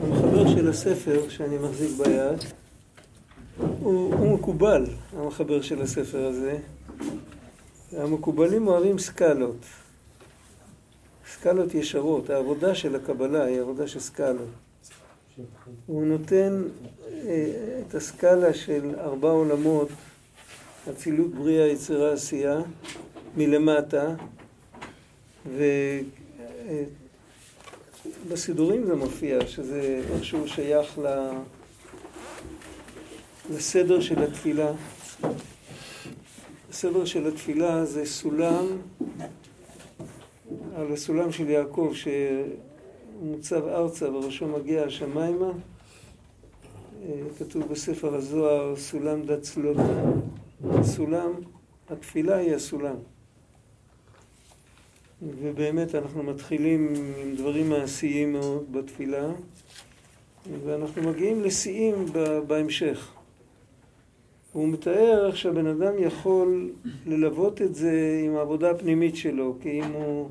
המחבר של הספר שאני מחזיק ביד הוא, הוא מקובל, המחבר של הספר הזה. המקובלים אוהבים סקלות. סקלות ישרות. העבודה של הקבלה היא עבודה של סקלות. הוא נותן אה, את הסקאלה של ארבע עולמות, אצילות, בריאה, יצירה, עשייה, מלמטה, ובסידורים אה, זה מופיע, שזה איכשהו שייך ל... לסדר של התפילה. הסדר של התפילה זה סולם, על הסולם של יעקב שמוצב ארצה וראשו מגיע השמיימה. אה, כתוב בספר הזוהר, סולם דת צלותה. סולם, התפילה היא הסולם. ובאמת אנחנו מתחילים עם דברים מעשיים מאוד בתפילה, ואנחנו מגיעים לשיאים בהמשך. הוא מתאר איך שהבן אדם יכול ללוות את זה עם העבודה הפנימית שלו, כי אם הוא...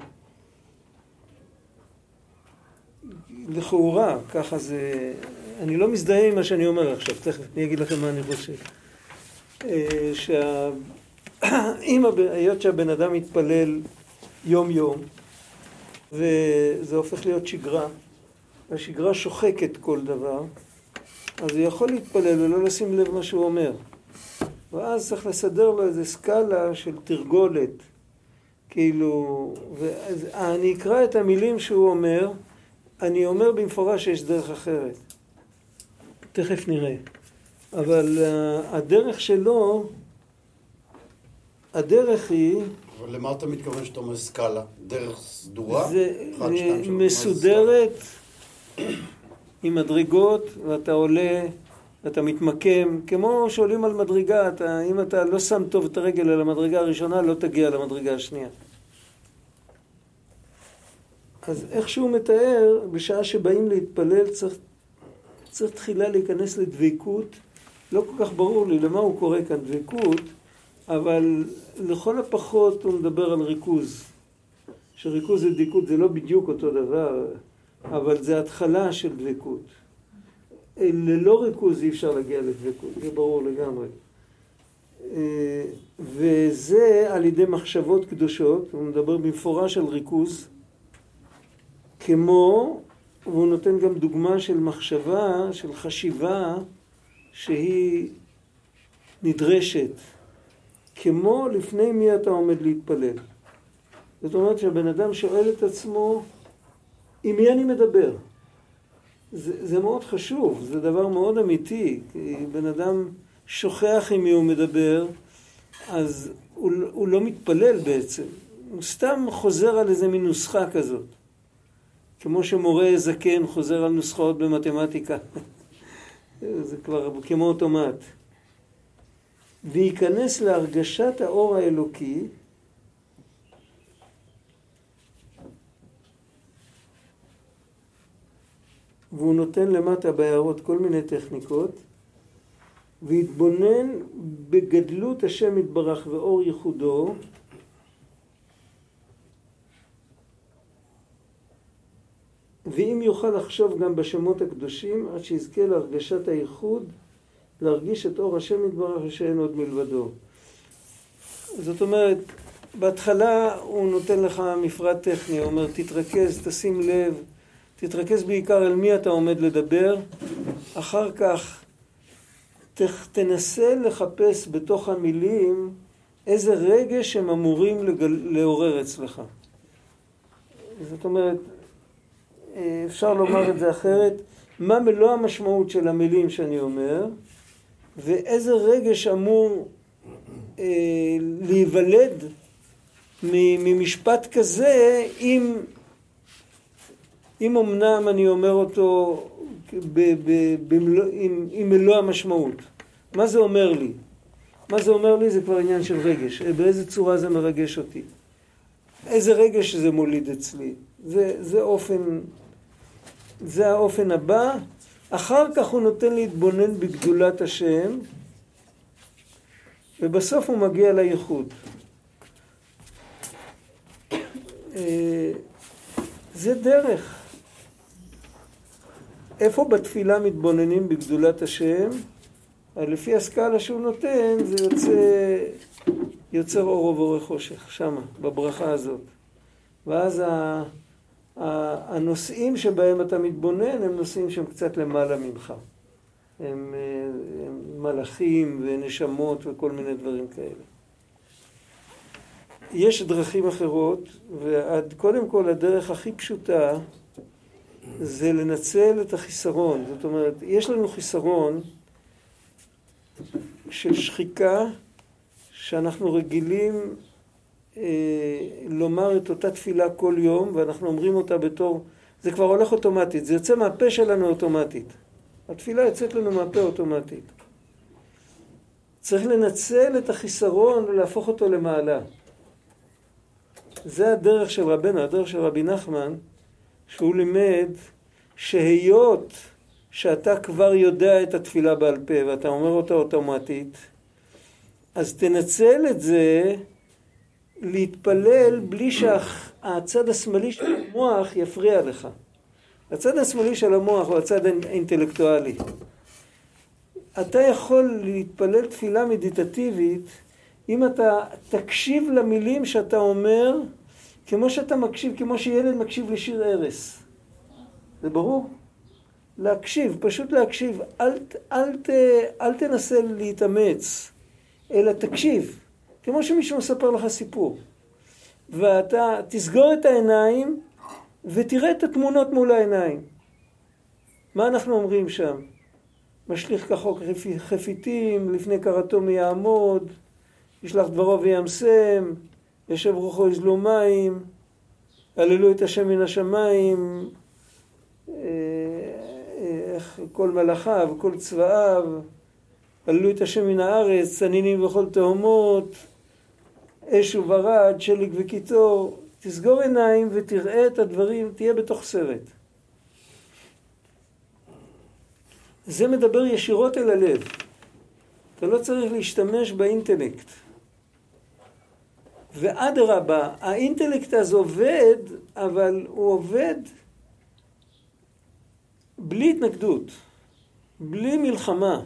לכאורה, ככה זה... אני לא מזדהה עם מה שאני אומר עכשיו, תכף אני אגיד לכם מה אני חושב. אה, שה... היות שהבן אדם מתפלל יום-יום, וזה הופך להיות שגרה, והשגרה שוחקת כל דבר, אז הוא יכול להתפלל ולא לשים לב מה שהוא אומר. ואז צריך לסדר לו איזה סקאלה של תרגולת. כאילו, ואני אקרא את המילים שהוא אומר, אני אומר במפורש שיש דרך אחרת. תכף נראה. אבל uh, הדרך שלו, הדרך היא... למה אתה מתכוון שאתה אומר סקאלה? דרך סדורה? זה 1, 2, 3, מסודרת, עם מדרגות, ואתה עולה אתה מתמקם, כמו שעולים על מדרגה, אתה, אם אתה לא שם טוב את הרגל על המדרגה הראשונה, לא תגיע למדרגה השנייה. אז איך שהוא מתאר, בשעה שבאים להתפלל צריך, צריך תחילה להיכנס לדבקות. לא כל כך ברור לי למה הוא קורא כאן דבקות, אבל לכל הפחות הוא מדבר על ריכוז. שריכוז ודבקות זה לא בדיוק אותו דבר, אבל זה התחלה של דבקות. ללא ריכוז אי אפשר להגיע לדבקות, זה ברור לגמרי. אה, וזה על ידי מחשבות קדושות, הוא מדבר במפורש על ריכוז, כמו, והוא נותן גם דוגמה של מחשבה, של חשיבה, שהיא נדרשת, כמו לפני מי אתה עומד להתפלל. זאת אומרת שהבן אדם שואל את עצמו, עם מי אני מדבר? זה, זה מאוד חשוב, זה דבר מאוד אמיתי. בן אדם שוכח עם מי הוא מדבר, אז הוא, הוא לא מתפלל בעצם. הוא סתם חוזר על איזה מין נוסחה כזאת. כמו שמורה זקן חוזר על נוסחאות במתמטיקה. זה כבר כמו אוטומט. וייכנס להרגשת האור האלוקי והוא נותן למטה בהערות כל מיני טכניקות, והתבונן בגדלות השם יתברך ואור ייחודו, ואם יוכל לחשוב גם בשמות הקדושים, עד שיזכה להרגשת הייחוד, להרגיש את אור השם יתברך ושאין עוד מלבדו. זאת אומרת, בהתחלה הוא נותן לך מפרט טכני, הוא אומר, תתרכז, תשים לב, תתרכז בעיקר על מי אתה עומד לדבר, אחר כך תנסה לחפש בתוך המילים איזה רגש הם אמורים לגל... לעורר אצלך. זאת אומרת, אפשר לומר את זה אחרת, מה מלוא המשמעות של המילים שאני אומר, ואיזה רגש אמור אה, להיוולד ממשפט כזה אם אם אמנם אני אומר אותו ב, ב, במלוא, עם, עם מלוא המשמעות, מה זה אומר לי? מה זה אומר לי זה כבר עניין של רגש, באיזה צורה זה מרגש אותי, איזה רגש זה מוליד אצלי, זה, זה אופן, זה האופן הבא, אחר כך הוא נותן להתבונן בגדולת השם, ובסוף הוא מגיע לייחוד. אה, זה דרך. איפה בתפילה מתבוננים בגדולת השם? לפי הסקאלה שהוא נותן, זה יוצא, יוצר אור ובורא חושך, שמה, בברכה הזאת. ואז ה, הנושאים שבהם אתה מתבונן הם נושאים שהם קצת למעלה ממך. הם, הם מלאכים ונשמות וכל מיני דברים כאלה. יש דרכים אחרות, וקודם כל הדרך הכי פשוטה זה לנצל את החיסרון. זאת אומרת, יש לנו חיסרון של שחיקה שאנחנו רגילים לומר את אותה תפילה כל יום, ואנחנו אומרים אותה בתור, זה כבר הולך אוטומטית, זה יוצא מהפה שלנו אוטומטית. התפילה יוצאת לנו מהפה אוטומטית. צריך לנצל את החיסרון ולהפוך אותו למעלה. זה הדרך של רבנו, הדרך של רבי נחמן, שהוא לימד שהיות שאתה כבר יודע את התפילה בעל פה ואתה אומר אותה אוטומטית, אז תנצל את זה להתפלל בלי שהצד השמאלי של המוח יפריע לך. הצד השמאלי של המוח הוא הצד האינטלקטואלי. אתה יכול להתפלל תפילה מדיטטיבית אם אתה תקשיב למילים שאתה אומר כמו שאתה מקשיב, כמו שילד מקשיב לשיר ערש. זה ברור? להקשיב, פשוט להקשיב. אל, אל, אל, אל תנסה להתאמץ, אלא תקשיב. כמו שמישהו מספר לך סיפור. ואתה תסגור את העיניים ותראה את התמונות מול העיניים. מה אנחנו אומרים שם? משליך כחוק חפיתים, לפני קראתו יעמוד, ישלח דברו וימסם, ישב רוחו יזלו מים, הללו את השם מן השמיים, אה, אה, איך כל מלאכיו, כל צבאיו, הללו את השם מן הארץ, צנינים וכל תהומות, אש וברד, שלג וקיטור, תסגור עיניים ותראה את הדברים, תהיה בתוך סרט. זה מדבר ישירות אל הלב. אתה לא צריך להשתמש באינטלקט. ואדרבה, האינטלקט הזה עובד, אבל הוא עובד בלי התנגדות, בלי מלחמה.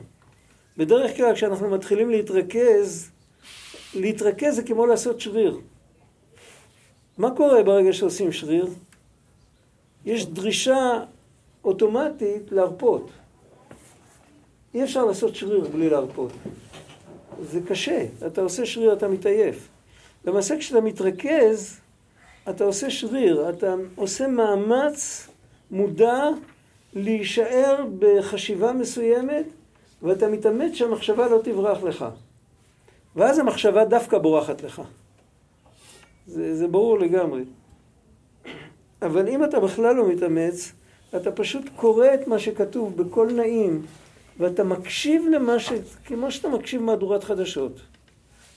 בדרך כלל כשאנחנו מתחילים להתרכז, להתרכז זה כמו לעשות שריר. מה קורה ברגע שעושים שריר? יש דרישה אוטומטית להרפות. אי אפשר לעשות שריר בלי להרפות. זה קשה. אתה עושה שריר, אתה מתעייף. למעשה כשאתה מתרכז, אתה עושה שריר, אתה עושה מאמץ מודע להישאר בחשיבה מסוימת, ואתה מתאמץ שהמחשבה לא תברח לך. ואז המחשבה דווקא בורחת לך. זה, זה ברור לגמרי. אבל אם אתה בכלל לא מתאמץ, אתה פשוט קורא את מה שכתוב בקול נעים, ואתה מקשיב למה ש... כמו שאתה מקשיב מהדורת חדשות.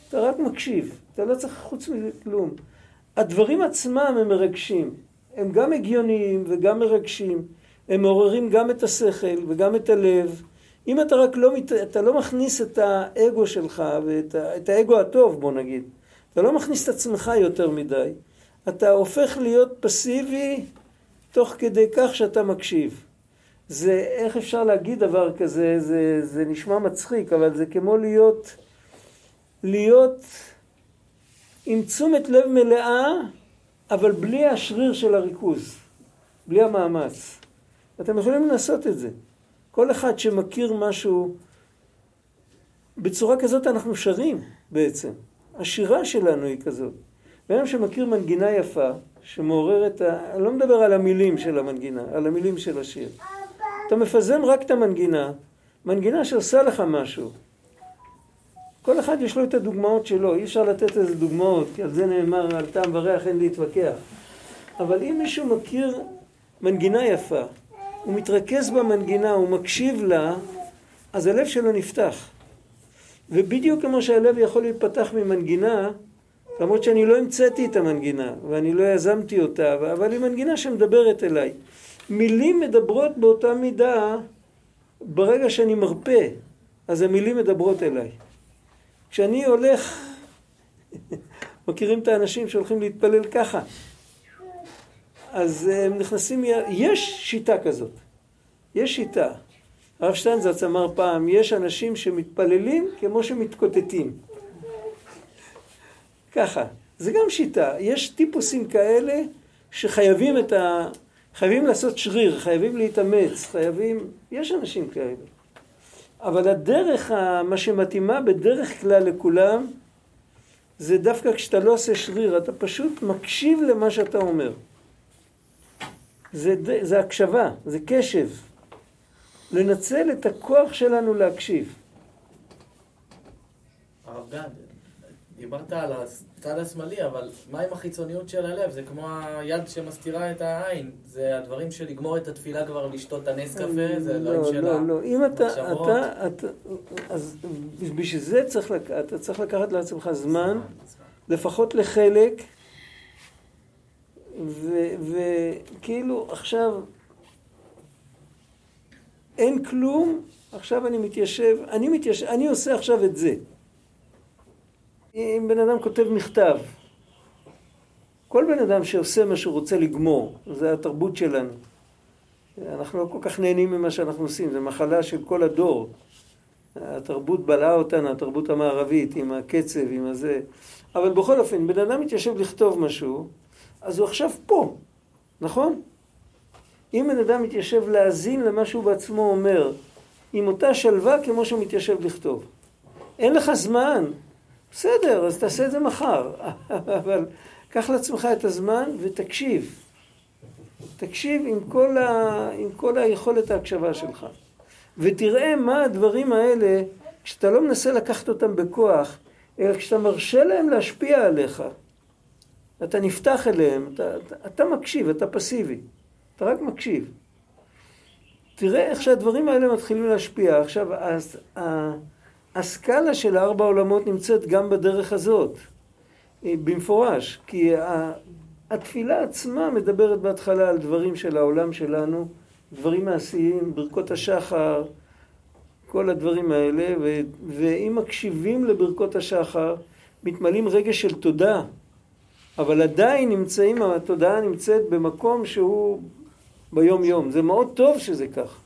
אתה רק מקשיב, אתה לא צריך חוץ מכלום. הדברים עצמם הם מרגשים. הם גם הגיוניים וגם מרגשים. הם מעוררים גם את השכל וגם את הלב. אם אתה רק לא, אתה לא מכניס את האגו שלך ואת ה, את האגו הטוב, בוא נגיד, אתה לא מכניס את עצמך יותר מדי, אתה הופך להיות פסיבי תוך כדי כך שאתה מקשיב. זה, איך אפשר להגיד דבר כזה, זה, זה נשמע מצחיק, אבל זה כמו להיות, להיות עם תשומת לב מלאה, אבל בלי השריר של הריכוז, בלי המאמץ. אתם יכולים לנסות את זה. כל אחד שמכיר משהו, בצורה כזאת אנחנו שרים בעצם. השירה שלנו היא כזאת. בן שמכיר מנגינה יפה, שמעוררת, ה... אני לא מדבר על המילים של המנגינה, על המילים של השיר. אתה מפזם רק את המנגינה, מנגינה שעושה לך משהו. כל אחד יש לו את הדוגמאות שלו, אי אפשר לתת איזה דוגמאות, כי על זה נאמר, על טעם וריח אין להתווכח. אבל אם מישהו מכיר מנגינה יפה, הוא מתרכז במנגינה, הוא מקשיב לה, אז הלב שלו נפתח. ובדיוק כמו שהלב יכול להיפתח ממנגינה, למרות שאני לא המצאתי את המנגינה, ואני לא יזמתי אותה, אבל היא מנגינה שמדברת אליי. מילים מדברות באותה מידה ברגע שאני מרפה, אז המילים מדברות אליי. כשאני הולך, מכירים את האנשים שהולכים להתפלל ככה, אז הם נכנסים, יש שיטה כזאת. יש שיטה. הרב שטיינזרץ אמר פעם, יש אנשים שמתפללים כמו שמתקוטטים. ככה. זה גם שיטה. יש טיפוסים כאלה שחייבים את ה... חייבים לעשות שריר, חייבים להתאמץ, חייבים... יש אנשים כאלה. אבל הדרך, מה שמתאימה בדרך כלל לכולם, זה דווקא כשאתה לא עושה שריר, אתה פשוט מקשיב למה שאתה אומר. זה, זה הקשבה, זה קשב. לנצל את הכוח שלנו להקשיב. הרב גד, דיברת על הצד השמאלי, אבל מה עם החיצוניות של הלב? זה כמו היד שמסתירה את העין. זה הדברים של לגמור את התפילה כבר לשתות את הנס קפה, זה לא, הדברים של לא, לא. אם אתה, המחשבות. אתה, אתה, אז בשביל זה צריך, אתה צריך לקחת לעצמך זמן, לפחות לחלק, וכאילו עכשיו אין כלום, עכשיו אני מתיישב, אני מתיישב, אני עושה עכשיו את זה. אם בן אדם כותב מכתב, כל בן אדם שעושה מה שהוא רוצה לגמור, זה התרבות שלנו. אנחנו לא כל כך נהנים ממה שאנחנו עושים, זה מחלה של כל הדור. התרבות בלעה אותנו, התרבות המערבית, עם הקצב, עם הזה. אבל בכל אופן, בן אדם מתיישב לכתוב משהו, אז הוא עכשיו פה, נכון? אם בן אדם מתיישב להאזין למה שהוא בעצמו אומר, עם אותה שלווה כמו שהוא מתיישב לכתוב. אין לך זמן, בסדר, אז תעשה את זה מחר. אבל קח לעצמך את הזמן ותקשיב. תקשיב עם כל, ה... עם כל היכולת ההקשבה שלך. ותראה מה הדברים האלה, כשאתה לא מנסה לקחת אותם בכוח, אלא כשאתה מרשה להם להשפיע עליך. אתה נפתח אליהם, אתה, אתה, אתה מקשיב, אתה פסיבי. אתה רק מקשיב. תראה איך שהדברים האלה מתחילים להשפיע. עכשיו, אז, הסקאלה של הארבע עולמות נמצאת גם בדרך הזאת, אה, במפורש, כי ה- התפילה עצמה מדברת בהתחלה על דברים של העולם שלנו, דברים מעשיים, ברכות השחר, כל הדברים האלה, ו- ואם מקשיבים לברכות השחר, מתמלאים רגש של תודה, אבל עדיין נמצאים, התודעה נמצאת במקום שהוא ביום יום. זה מאוד טוב שזה כך.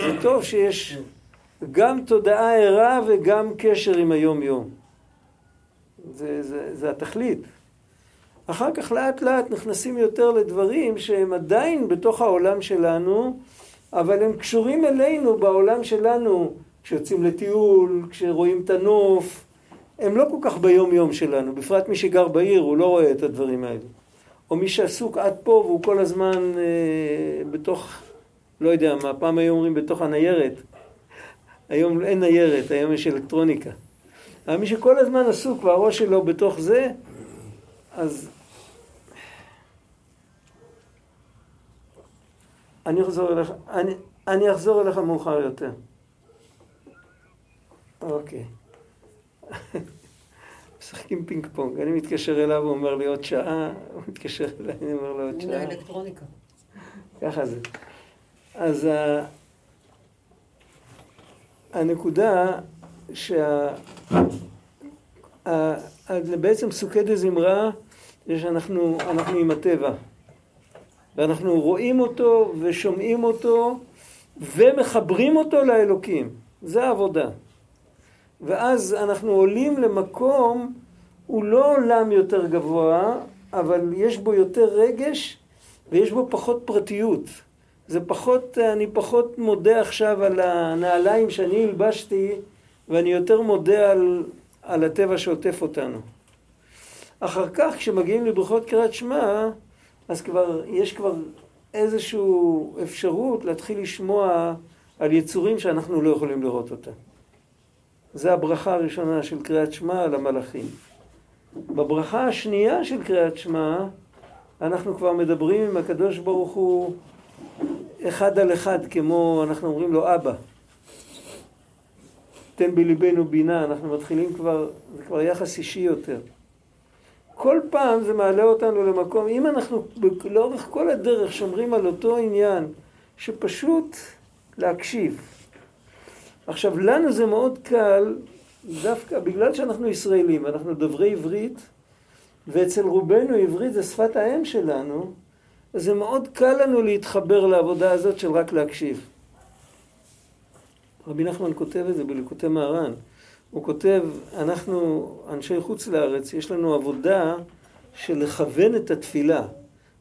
זה טוב שיש גם תודעה ערה וגם קשר עם היום יום. זה, זה, זה התכלית. אחר כך לאט לאט נכנסים יותר לדברים שהם עדיין בתוך העולם שלנו, אבל הם קשורים אלינו בעולם שלנו, כשיוצאים לטיול, כשרואים את הנוף, הם לא כל כך ביום יום שלנו, בפרט מי שגר בעיר, הוא לא רואה את הדברים האלה. או מי שעסוק עד פה והוא כל הזמן אה, בתוך, לא יודע מה, פעם היו אומרים בתוך הניירת. היום אין ניירת, היום יש אלקטרוניקה. אבל מי שכל הזמן עסוק והראש שלו בתוך זה, אז... אני אחזור אליך, אני, אני אחזור אליך מאוחר יותר. אוקיי. משחקים פינג פונג. אני מתקשר אליו, הוא אומר לי עוד שעה, הוא מתקשר אליי, אני אומר לו עוד שעה. האלקטרוניקה. ככה זה. אז ה... הנקודה שה... ה... בעצם סוכי דזמרה זה שאנחנו אנחנו עם הטבע. ואנחנו רואים אותו ושומעים אותו ומחברים אותו לאלוקים. זה העבודה. ואז אנחנו עולים למקום, הוא לא עולם יותר גבוה, אבל יש בו יותר רגש ויש בו פחות פרטיות. זה פחות, אני פחות מודה עכשיו על הנעליים שאני הלבשתי, ואני יותר מודה על, על הטבע שעוטף אותנו. אחר כך, כשמגיעים לברכות קריאת שמע, אז כבר, יש כבר איזושהי אפשרות להתחיל לשמוע על יצורים שאנחנו לא יכולים לראות אותם. זה הברכה הראשונה של קריאת שמע על המלאכים. בברכה השנייה של קריאת שמע, אנחנו כבר מדברים עם הקדוש ברוך הוא אחד על אחד, כמו אנחנו אומרים לו אבא. תן בליבנו בינה, אנחנו מתחילים כבר, זה כבר יחס אישי יותר. כל פעם זה מעלה אותנו למקום, אם אנחנו לאורך כל הדרך שומרים על אותו עניין, שפשוט להקשיב. עכשיו, לנו זה מאוד קל, דווקא בגלל שאנחנו ישראלים, אנחנו דוברי עברית, ואצל רובנו עברית זה שפת האם שלנו, אז זה מאוד קל לנו להתחבר לעבודה הזאת של רק להקשיב. רבי נחמן כותב את זה בליקוטי מהר"ן. הוא כותב, אנחנו אנשי חוץ לארץ, יש לנו עבודה של לכוון את התפילה.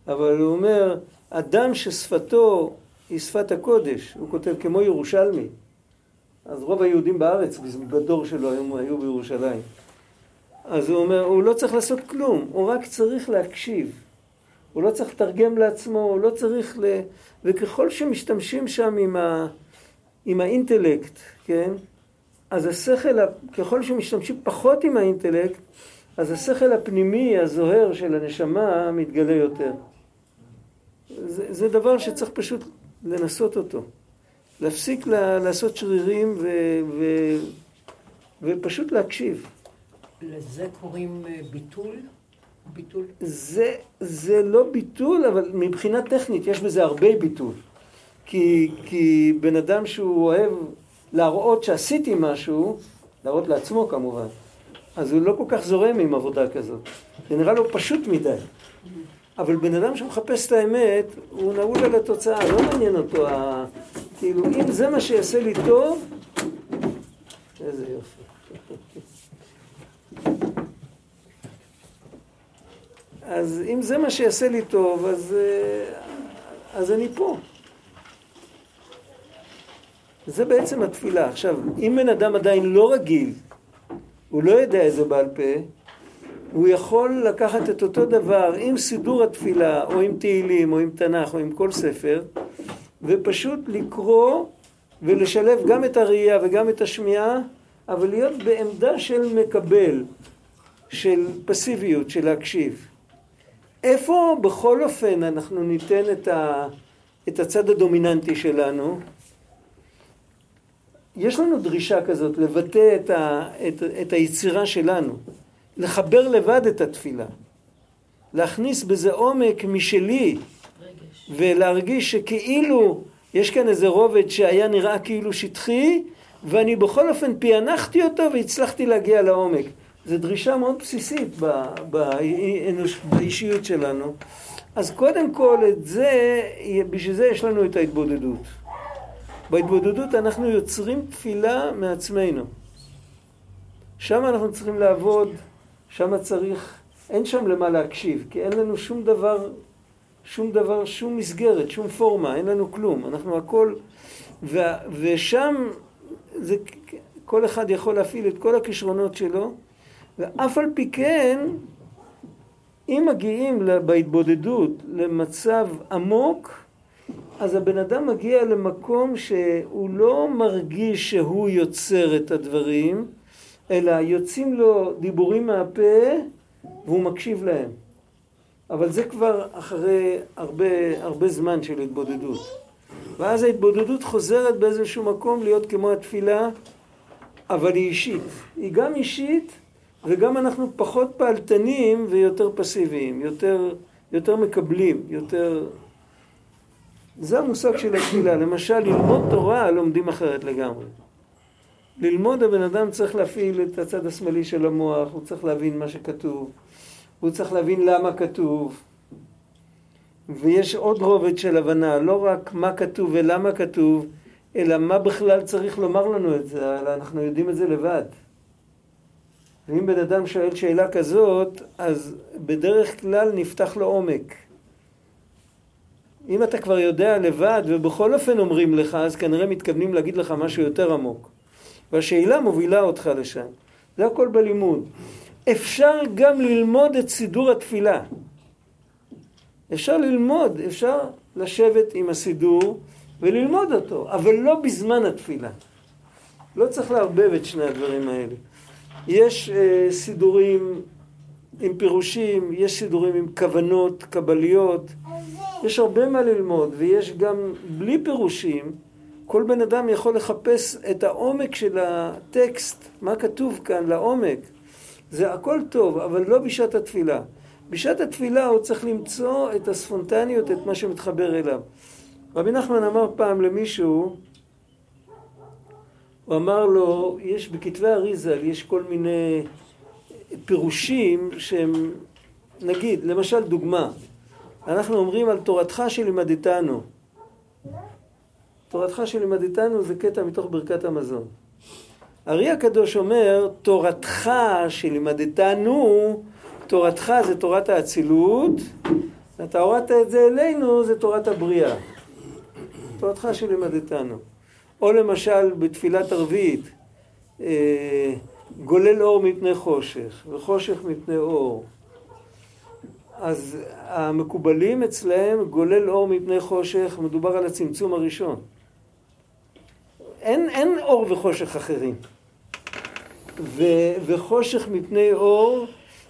אבל הוא אומר, אדם ששפתו היא שפת הקודש, הוא כותב כמו ירושלמי. אז רוב היהודים בארץ, בדור שלו, הם היו בירושלים. אז הוא אומר, הוא לא צריך לעשות כלום, הוא רק צריך להקשיב. הוא לא צריך לתרגם לעצמו, הוא לא צריך ל... וככל שמשתמשים שם עם, ה... עם האינטלקט, כן? אז השכל, ככל שמשתמשים פחות עם האינטלקט, אז השכל הפנימי, הזוהר של הנשמה, מתגלה יותר. זה, זה דבר שצריך פשוט לנסות אותו. להפסיק לה, לעשות שרירים ו, ו, ופשוט להקשיב. לזה קוראים אה, ביטול? ביטול? זה, זה לא ביטול, אבל מבחינה טכנית יש בזה הרבה ביטול. כי, כי בן אדם שהוא אוהב להראות שעשיתי משהו, להראות לעצמו כמובן, אז הוא לא כל כך זורם עם עבודה כזאת. זה נראה לו פשוט מדי. אבל בן אדם שמחפש את האמת, הוא נעול על התוצאה, לא מעניין אותו ה... כאילו, אם זה מה שיעשה לי טוב, איזה יופי. אז אם זה מה שיעשה לי טוב, אז, אה, אז אני פה. זה בעצם התפילה. עכשיו, אם בן אדם עדיין לא רגיל, הוא לא יודע איזה בעל פה, הוא יכול לקחת את אותו דבר עם סידור התפילה, או עם תהילים, או עם תנ"ך, או עם כל ספר, ופשוט לקרוא ולשלב גם את הראייה וגם את השמיעה, אבל להיות בעמדה של מקבל, של פסיביות, של להקשיב. איפה בכל אופן אנחנו ניתן את, ה, את הצד הדומיננטי שלנו? יש לנו דרישה כזאת לבטא את, ה, את, את היצירה שלנו. לחבר לבד את התפילה, להכניס בזה עומק משלי, ולהרגיש שכאילו יש כאן איזה רובד שהיה נראה כאילו שטחי, ואני בכל אופן פענחתי אותו והצלחתי להגיע לעומק. זו דרישה מאוד בסיסית באנוש, באישיות שלנו. אז קודם כל את זה, בשביל זה יש לנו את ההתבודדות. בהתבודדות אנחנו יוצרים תפילה מעצמנו. שם אנחנו צריכים לעבוד שם צריך, אין שם למה להקשיב, כי אין לנו שום דבר, שום דבר, שום מסגרת, שום פורמה, אין לנו כלום. אנחנו הכל, ו, ושם זה, כל אחד יכול להפעיל את כל הכישרונות שלו, ואף על פי כן, אם מגיעים בהתבודדות למצב עמוק, אז הבן אדם מגיע למקום שהוא לא מרגיש שהוא יוצר את הדברים, אלא יוצאים לו דיבורים מהפה והוא מקשיב להם. אבל זה כבר אחרי הרבה, הרבה זמן של התבודדות. ואז ההתבודדות חוזרת באיזשהו מקום להיות כמו התפילה, אבל היא אישית. היא גם אישית וגם אנחנו פחות פעלתנים ויותר פסיביים, יותר, יותר מקבלים, יותר... זה המושג של התפילה. למשל, ללמוד תורה לומדים אחרת לגמרי. ללמוד הבן אדם צריך להפעיל את הצד השמאלי של המוח, הוא צריך להבין מה שכתוב, הוא צריך להבין למה כתוב. ויש עוד רובד של הבנה, לא רק מה כתוב ולמה כתוב, אלא מה בכלל צריך לומר לנו את זה, אלא אנחנו יודעים את זה לבד. ואם בן אדם שואל שאלה כזאת, אז בדרך כלל נפתח לו עומק. אם אתה כבר יודע לבד ובכל אופן אומרים לך, אז כנראה מתכוונים להגיד לך משהו יותר עמוק. והשאלה מובילה אותך לשם. זה הכל בלימוד. אפשר גם ללמוד את סידור התפילה. אפשר ללמוד, אפשר לשבת עם הסידור וללמוד אותו, אבל לא בזמן התפילה. לא צריך לערבב את שני הדברים האלה. יש אה, סידורים עם פירושים, יש סידורים עם כוונות קבליות, יש הרבה מה ללמוד, ויש גם בלי פירושים, כל בן אדם יכול לחפש את העומק של הטקסט, מה כתוב כאן לעומק. זה הכל טוב, אבל לא בשעת התפילה. בשעת התפילה הוא צריך למצוא את הספונטניות, את מה שמתחבר אליו. רבי נחמן אמר פעם למישהו, הוא אמר לו, יש בכתבי אריזל, יש כל מיני פירושים שהם, נגיד, למשל דוגמה, אנחנו אומרים על תורתך שלימדתנו. תורתך שלימדתנו זה קטע מתוך ברכת המזון. הארי הקדוש אומר, תורתך שלימדתנו, תורתך זה תורת האצילות, אתה הורדת את זה אלינו, זה תורת הבריאה. תורתך שלימדתנו. או למשל בתפילת ערבית, אה, גולל אור מפני חושך, וחושך מפני אור. אז המקובלים אצלהם, גולל אור מפני חושך, מדובר על הצמצום הראשון. אין, אין אור וחושך אחרים. ו, וחושך מפני אור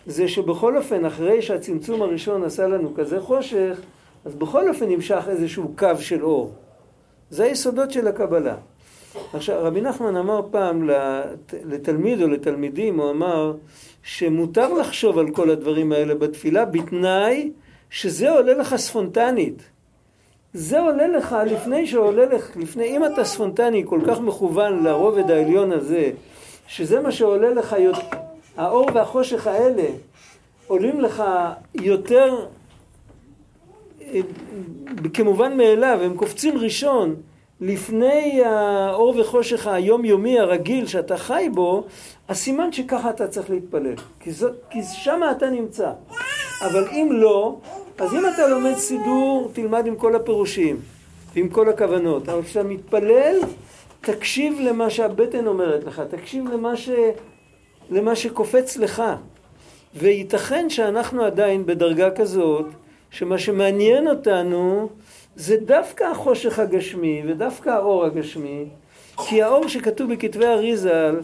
זה שבכל אופן, אחרי שהצמצום הראשון עשה לנו כזה חושך, אז בכל אופן נמשך איזשהו קו של אור. זה היסודות של הקבלה. עכשיו, רבי נחמן אמר פעם לתלמיד או לתלמידים, הוא אמר שמותר לחשוב על כל הדברים האלה בתפילה בתנאי שזה עולה לך ספונטנית. זה עולה לך לפני שעולה לך, לפני, אם אתה ספונטני כל כך מכוון לרובד העליון הזה, שזה מה שעולה לך, האור והחושך האלה עולים לך יותר אה, כמובן מאליו, הם קופצים ראשון לפני האור וחושך היומיומי הרגיל שאתה חי בו, אז סימן שככה אתה צריך להתפלל, כי, זאת, כי שם אתה נמצא. אבל אם לא, אז אם אתה לומד סידור, תלמד עם כל הפירושים ועם כל הכוונות. אבל כשאתה מתפלל, תקשיב למה שהבטן אומרת לך, תקשיב למה, ש... למה שקופץ לך. וייתכן שאנחנו עדיין בדרגה כזאת, שמה שמעניין אותנו זה דווקא החושך הגשמי ודווקא האור הגשמי, כי האור שכתוב בכתבי אריזל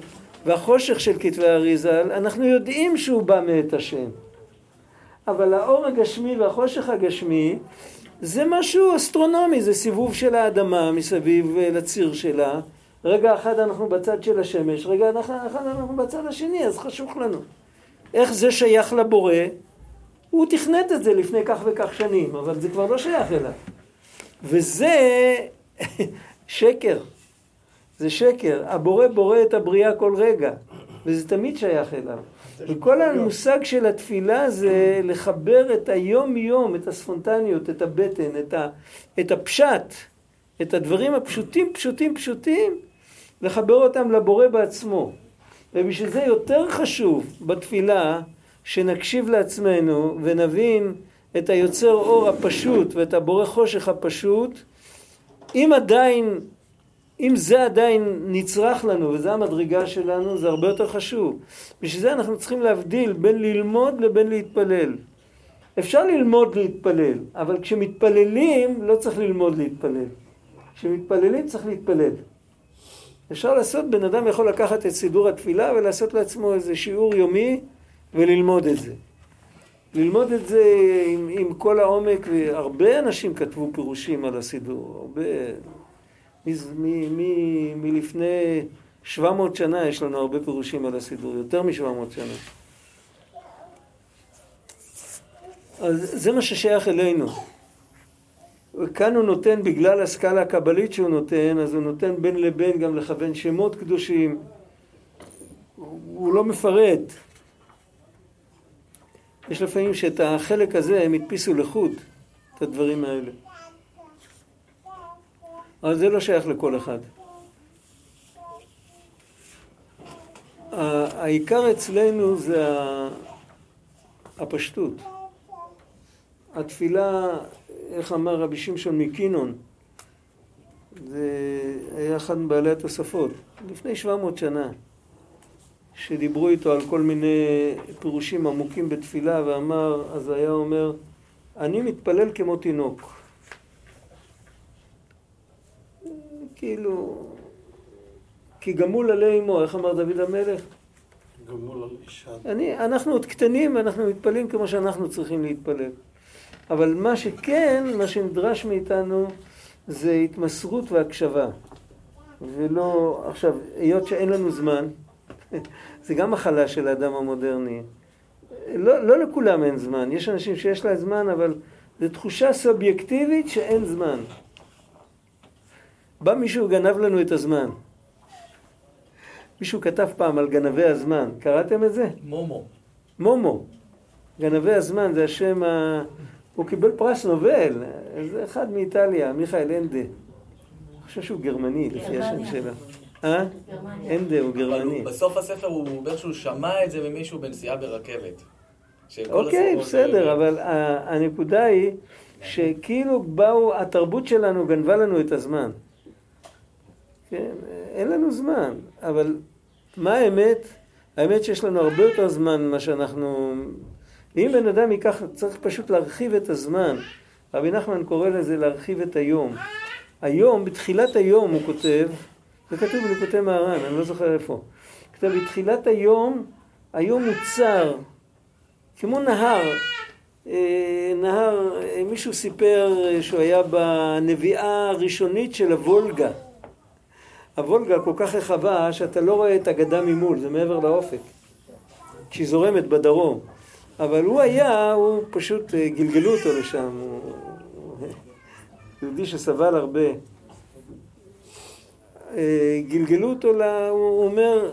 והחושך של כתבי אריזל, אנחנו יודעים שהוא בא מאת השם. אבל האור הגשמי והחושך הגשמי זה משהו אסטרונומי, זה סיבוב של האדמה מסביב אה, לציר שלה. רגע אחד אנחנו בצד של השמש, רגע אחד אנחנו בצד השני, אז חשוך לנו. איך זה שייך לבורא? הוא תכנת את זה לפני כך וכך שנים, אבל זה כבר לא שייך אליו. וזה שקר. זה שקר. הבורא בורא את הבריאה כל רגע, וזה תמיד שייך אליו. וכל המושג של התפילה זה לחבר את היום-יום, את הספונטניות, את הבטן, את, ה, את הפשט, את הדברים הפשוטים, פשוטים, פשוטים, לחבר אותם לבורא בעצמו. ובשביל זה יותר חשוב בתפילה שנקשיב לעצמנו ונבין את היוצר אור הפשוט ואת הבורא חושך הפשוט, אם עדיין, אם זה עדיין נצרך לנו וזה המדרגה שלנו, זה הרבה יותר חשוב. בשביל זה אנחנו צריכים להבדיל בין ללמוד לבין להתפלל. אפשר ללמוד להתפלל, אבל כשמתפללים לא צריך ללמוד להתפלל. כשמתפללים צריך להתפלל. אפשר לעשות, בן אדם יכול לקחת את סידור התפילה ולעשות לעצמו איזה שיעור יומי וללמוד את זה. ללמוד את זה עם, עם כל העומק, והרבה אנשים כתבו פירושים על הסידור, הרבה... מלפני 700 שנה יש לנו הרבה פירושים על הסידור, יותר מ-700 שנה. אז זה מה ששייך אלינו. כאן הוא נותן, בגלל הסקאלה הקבלית שהוא נותן, אז הוא נותן בין לבין גם לכוון שמות קדושים. הוא לא מפרט. יש לפעמים שאת החלק הזה הם הדפיסו לחוט, את הדברים האלה. אבל זה לא שייך לכל אחד. העיקר אצלנו זה הפשטות. התפילה, איך אמר רבי שמשון מקינון, זה היה אחד מבעלי התוספות, לפני 700 שנה. שדיברו איתו על כל מיני פירושים עמוקים בתפילה ואמר, אז היה אומר, אני מתפלל כמו תינוק. כאילו, כי גמול עלי אמו, איך אמר דוד המלך? גמול על אישה. אני, אנחנו עוד קטנים ואנחנו מתפללים כמו שאנחנו צריכים להתפלל. אבל מה שכן, מה שנדרש מאיתנו זה התמסרות והקשבה. ולא, עכשיו, היות שאין לנו זמן, זה גם מחלה של האדם המודרני. לא, לא לכולם אין זמן, יש אנשים שיש להם זמן, אבל זו תחושה סובייקטיבית שאין זמן. בא מישהו וגנב לנו את הזמן. מישהו כתב פעם על גנבי הזמן, קראתם את זה? מומו. מומו. גנבי הזמן זה השם הוא קיבל פרס נובל, זה אחד מאיטליה, מיכאל אנדה. אני חושב שהוא גרמני, לפי השם. שלו. אה? אנדה הוא גרמני. בסוף הספר הוא אומר שהוא שמע את זה ממישהו בנסיעה ברכבת. אוקיי, בסדר, זה- אבל ה- הנקודה היא שכאילו באו, התרבות שלנו גנבה לנו את הזמן. כן, אין לנו זמן, אבל מה האמת? האמת שיש לנו הרבה יותר זמן ממה שאנחנו... אם בן אדם ייקח, צריך פשוט להרחיב את הזמן. רבי נחמן קורא לזה להרחיב את היום. היום, בתחילת היום הוא כותב, זה כתוב בליקוטי מהר"ן, אני לא זוכר איפה. כתב, בתחילת היום, היום הוא צר, כמו נהר. אה, נהר, אה, מישהו סיפר אה, שהוא היה בנביאה הראשונית של הוולגה. הוולגה כל כך רחבה שאתה לא רואה את הגדה ממול, זה מעבר לאופק. כשהיא זורמת בדרום. אבל הוא היה, הוא פשוט, אה, גלגלו אותו לשם. הוא יהודי שסבל הרבה. אה, גלגלו אותו, ל... הוא אומר,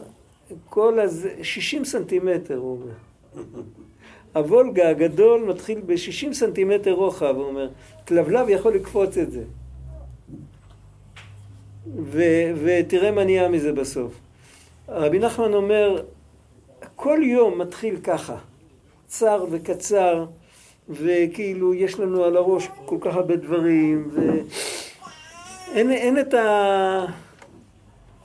כל הזה, 60 סנטימטר, הוא אומר. הוולגה הגדול מתחיל ב-60 סנטימטר רוחב, הוא אומר. כלבלב יכול לקפוץ את זה. ו- ותראה מה נהיה מזה בסוף. רבי נחמן אומר, כל יום מתחיל ככה, צר וקצר, וכאילו יש לנו על הראש כל כך הרבה דברים, ואין אין את, ה...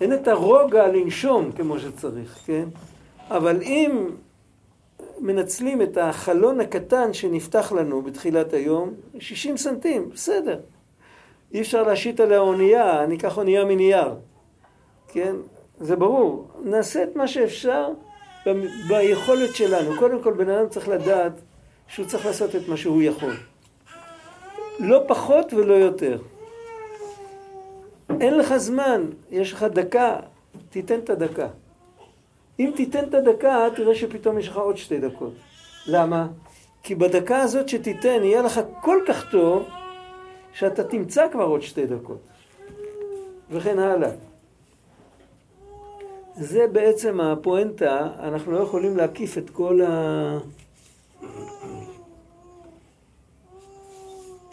אין את הרוגע לנשום כמו שצריך, כן? אבל אם מנצלים את החלון הקטן שנפתח לנו בתחילת היום, 60 סנטים, בסדר. אי אפשר להשית עליה אונייה, אני אקח אונייה מנייר, כן? זה ברור. נעשה את מה שאפשר ב- ביכולת שלנו. קודם כל, בן אדם צריך לדעת שהוא צריך לעשות את מה שהוא יכול. לא פחות ולא יותר. אין לך זמן, יש לך דקה, תיתן את הדקה. אם תיתן את הדקה, תראה שפתאום יש לך עוד שתי דקות. למה? כי בדקה הזאת שתיתן, יהיה לך כל כך טוב, שאתה תמצא כבר עוד שתי דקות. וכן הלאה. זה בעצם הפואנטה, אנחנו לא יכולים להקיף את כל ה...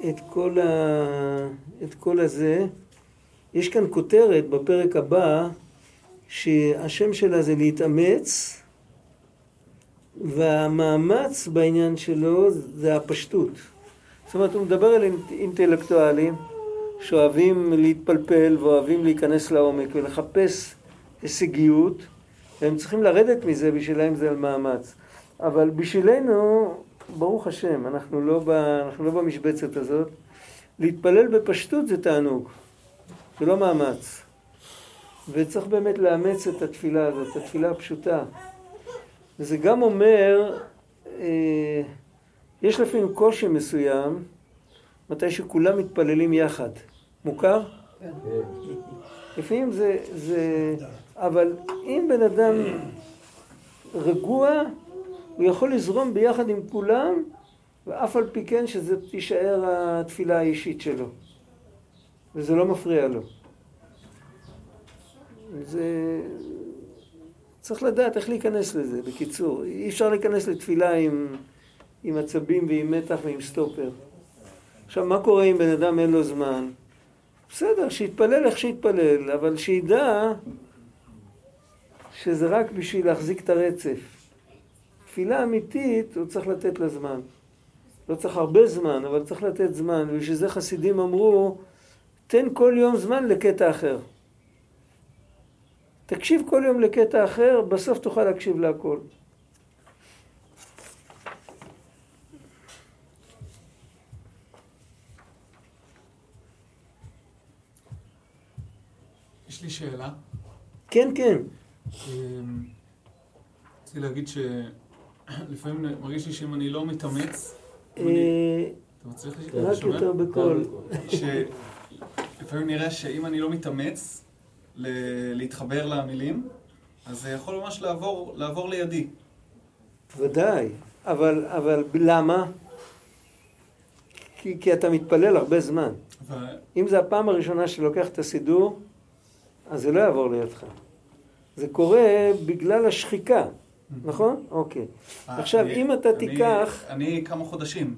את כל ה... את כל הזה. יש כאן כותרת בפרק הבא, שהשם שלה זה להתאמץ, והמאמץ בעניין שלו זה הפשטות. זאת אומרת, הוא מדבר על אינט- אינטלקטואלים שאוהבים להתפלפל ואוהבים להיכנס לעומק ולחפש הישגיות, והם צריכים לרדת מזה, בשבילם זה על מאמץ. אבל בשבילנו, ברוך השם, אנחנו לא, ב, אנחנו לא במשבצת הזאת. להתפלל בפשטות זה תענוג, זה לא מאמץ. וצריך באמת לאמץ את התפילה הזאת, את התפילה הפשוטה. וזה גם אומר, אה, יש לפעמים קושי מסוים, מתי שכולם מתפללים יחד. מוכר? לפעמים זה, זה... אבל אם בן אדם רגוע, הוא יכול לזרום ביחד עם כולם, ואף על פי כן שזה תישאר התפילה האישית שלו. וזה לא מפריע לו. זה... צריך לדעת איך להיכנס לזה, בקיצור. אי אפשר להיכנס לתפילה עם, עם עצבים ועם מתח ועם סטופר. עכשיו, מה קורה אם בן אדם אין לו זמן? בסדר, שיתפלל איך שיתפלל, אבל שידע שזה רק בשביל להחזיק את הרצף. תפילה אמיתית, הוא צריך לתת לה זמן. לא צריך הרבה זמן, אבל צריך לתת זמן. ובשביל זה חסידים אמרו, תן כל יום זמן לקטע אחר. תקשיב כל יום לקטע אחר, בסוף תוכל להקשיב להכל. יש לי שאלה. כן, כן. אמ, רציתי להגיד שלפעמים מרגיש לי שאם אני לא מתאמץ, אה, אתה מצליח לי? רק? יותר בקול. שלפעמים נראה שאם אני לא מתאמץ להתחבר למילים, אז זה יכול ממש לעבור, לעבור לידי. ודאי. אבל, אבל למה? כי, כי אתה מתפלל הרבה זמן. ו- אם זו הפעם הראשונה שאתה לוקח את הסידור, אז זה לא יעבור לידך. זה קורה בגלל השחיקה, נכון? אוקיי. אה, עכשיו, אם אתה תיקח... אני כמה חודשים.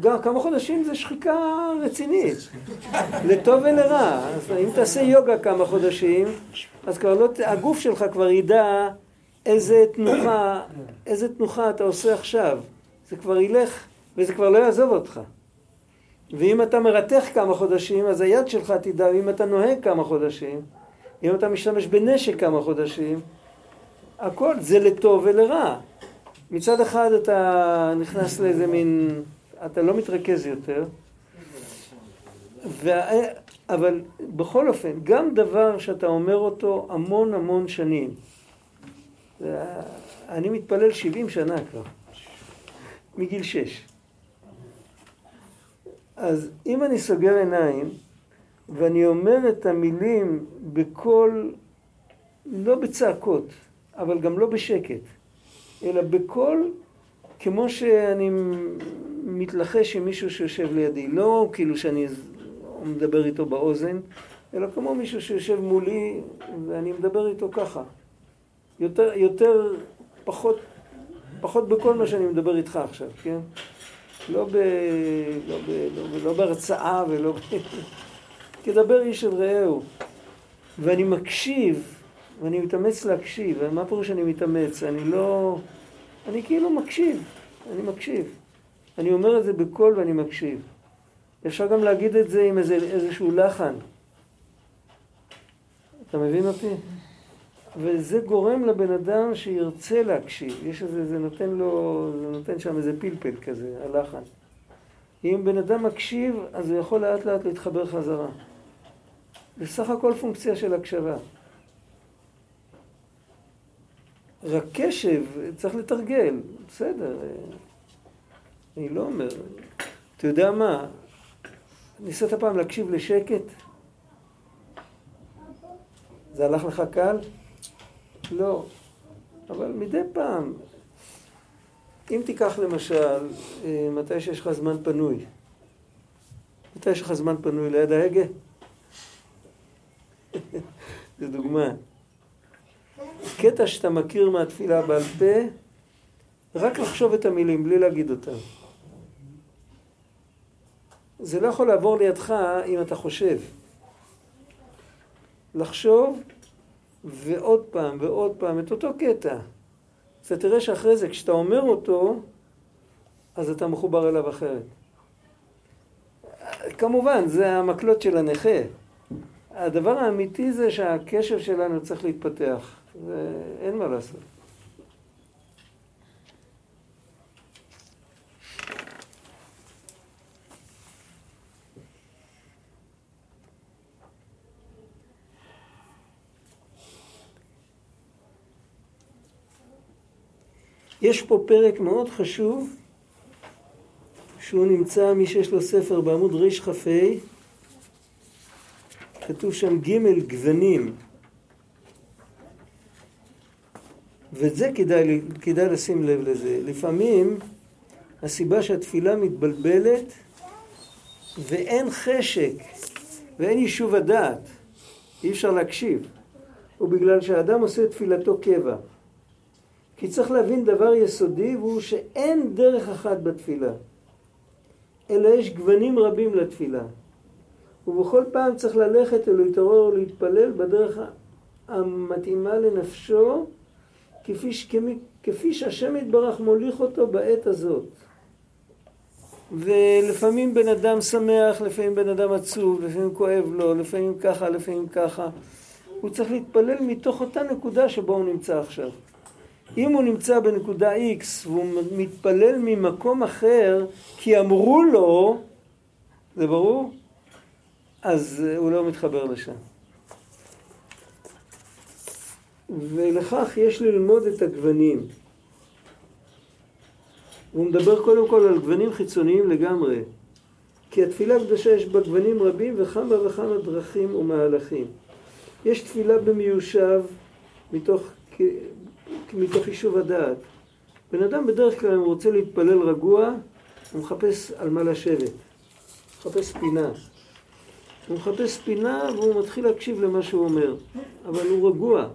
גם כמה חודשים זה שחיקה רצינית, לטוב ולרע. אז אם תעשה יוגה כמה חודשים, אז כבר לא, הגוף שלך כבר ידע איזה תנוחה, איזה תנוחה אתה עושה עכשיו. זה כבר ילך, וזה כבר לא יעזוב אותך. ואם אתה מרתך כמה חודשים, אז היד שלך תדע, ואם אתה נוהג כמה חודשים, אם אתה משתמש בנשק כמה חודשים, הכל זה לטוב ולרע. מצד אחד אתה נכנס לאיזה מין, אתה לא מתרכז יותר, וה... אבל בכל אופן, גם דבר שאתה אומר אותו המון המון שנים, אני מתפלל 70 שנה כבר, מגיל 6. אז אם אני סוגר עיניים ואני אומר את המילים בקול, לא בצעקות, אבל גם לא בשקט, אלא בקול כמו שאני מתלחש עם מישהו שיושב לידי, לא כאילו שאני מדבר איתו באוזן, אלא כמו מישהו שיושב מולי ואני מדבר איתו ככה. יותר, יותר, פחות, פחות בכל מה שאני מדבר איתך עכשיו, כן? לא, ב, לא, ב, לא, ב, לא בהרצאה ולא... ב... כדבר איש אל רעהו. ואני מקשיב, ואני מתאמץ להקשיב. ומה פירוש שאני מתאמץ? אני לא... אני כאילו מקשיב, אני מקשיב. אני אומר את זה בקול ואני מקשיב. אפשר גם להגיד את זה עם איזה, איזשהו לחן. אתה מבין אותי? וזה גורם לבן אדם שירצה להקשיב. יש איזה, זה נותן לו, זה נותן שם איזה פלפל כזה, הלחן. אם בן אדם מקשיב, אז הוא יכול לאט לאט להתחבר חזרה. זה סך הכל פונקציה של הקשבה. רק קשב, צריך לתרגל, בסדר. אני לא אומר. אתה יודע מה? ניסית פעם להקשיב לשקט? זה הלך לך קל? לא. אבל מדי פעם, אם תיקח למשל, אה, מתי שיש לך זמן פנוי, מתי יש לך זמן פנוי ליד ההגה? זו דוגמה. קטע שאתה מכיר מהתפילה בעל פה, רק לחשוב את המילים, בלי להגיד אותם. זה לא יכול לעבור לידך אם אתה חושב. לחשוב ועוד פעם ועוד פעם את אותו קטע. אתה תראה שאחרי זה, כשאתה אומר אותו, אז אתה מחובר אליו אחרת. כמובן, זה המקלות של הנכה. הדבר האמיתי זה שהקשב שלנו צריך להתפתח. ואין מה לעשות. יש פה פרק מאוד חשוב, שהוא נמצא, מי שיש לו ספר בעמוד רכ"ה, כתוב שם ג' גוונים. ואת זה כדאי, כדאי לשים לב לזה. לפעמים הסיבה שהתפילה מתבלבלת ואין חשק ואין יישוב הדעת, אי אפשר להקשיב, הוא בגלל שהאדם עושה תפילתו קבע. כי צריך להבין דבר יסודי, והוא שאין דרך אחת בתפילה, אלא יש גוונים רבים לתפילה. ובכל פעם צריך ללכת ולהתעורר ולהתפלל בדרך המתאימה לנפשו, כפי, כפי, כפי שהשם יתברך מוליך אותו בעת הזאת. ולפעמים בן אדם שמח, לפעמים בן אדם עצוב, לפעמים כואב לו, לפעמים ככה, לפעמים ככה. הוא צריך להתפלל מתוך אותה נקודה שבו הוא נמצא עכשיו. אם הוא נמצא בנקודה X והוא מתפלל ממקום אחר כי אמרו לו, זה ברור? אז הוא לא מתחבר לשם. ולכך יש ללמוד את הגוונים. הוא מדבר קודם כל על גוונים חיצוניים לגמרי. כי התפילה הקדושה יש בה גוונים רבים וכמה וכמה דרכים ומהלכים. יש תפילה במיושב מתוך, מתוך יישוב הדעת. בן אדם בדרך כלל, אם הוא רוצה להתפלל רגוע, הוא מחפש על מה לשבת. מחפש פינה. הוא מחפש פינה והוא מתחיל להקשיב למה שהוא אומר, אבל הוא רגוע.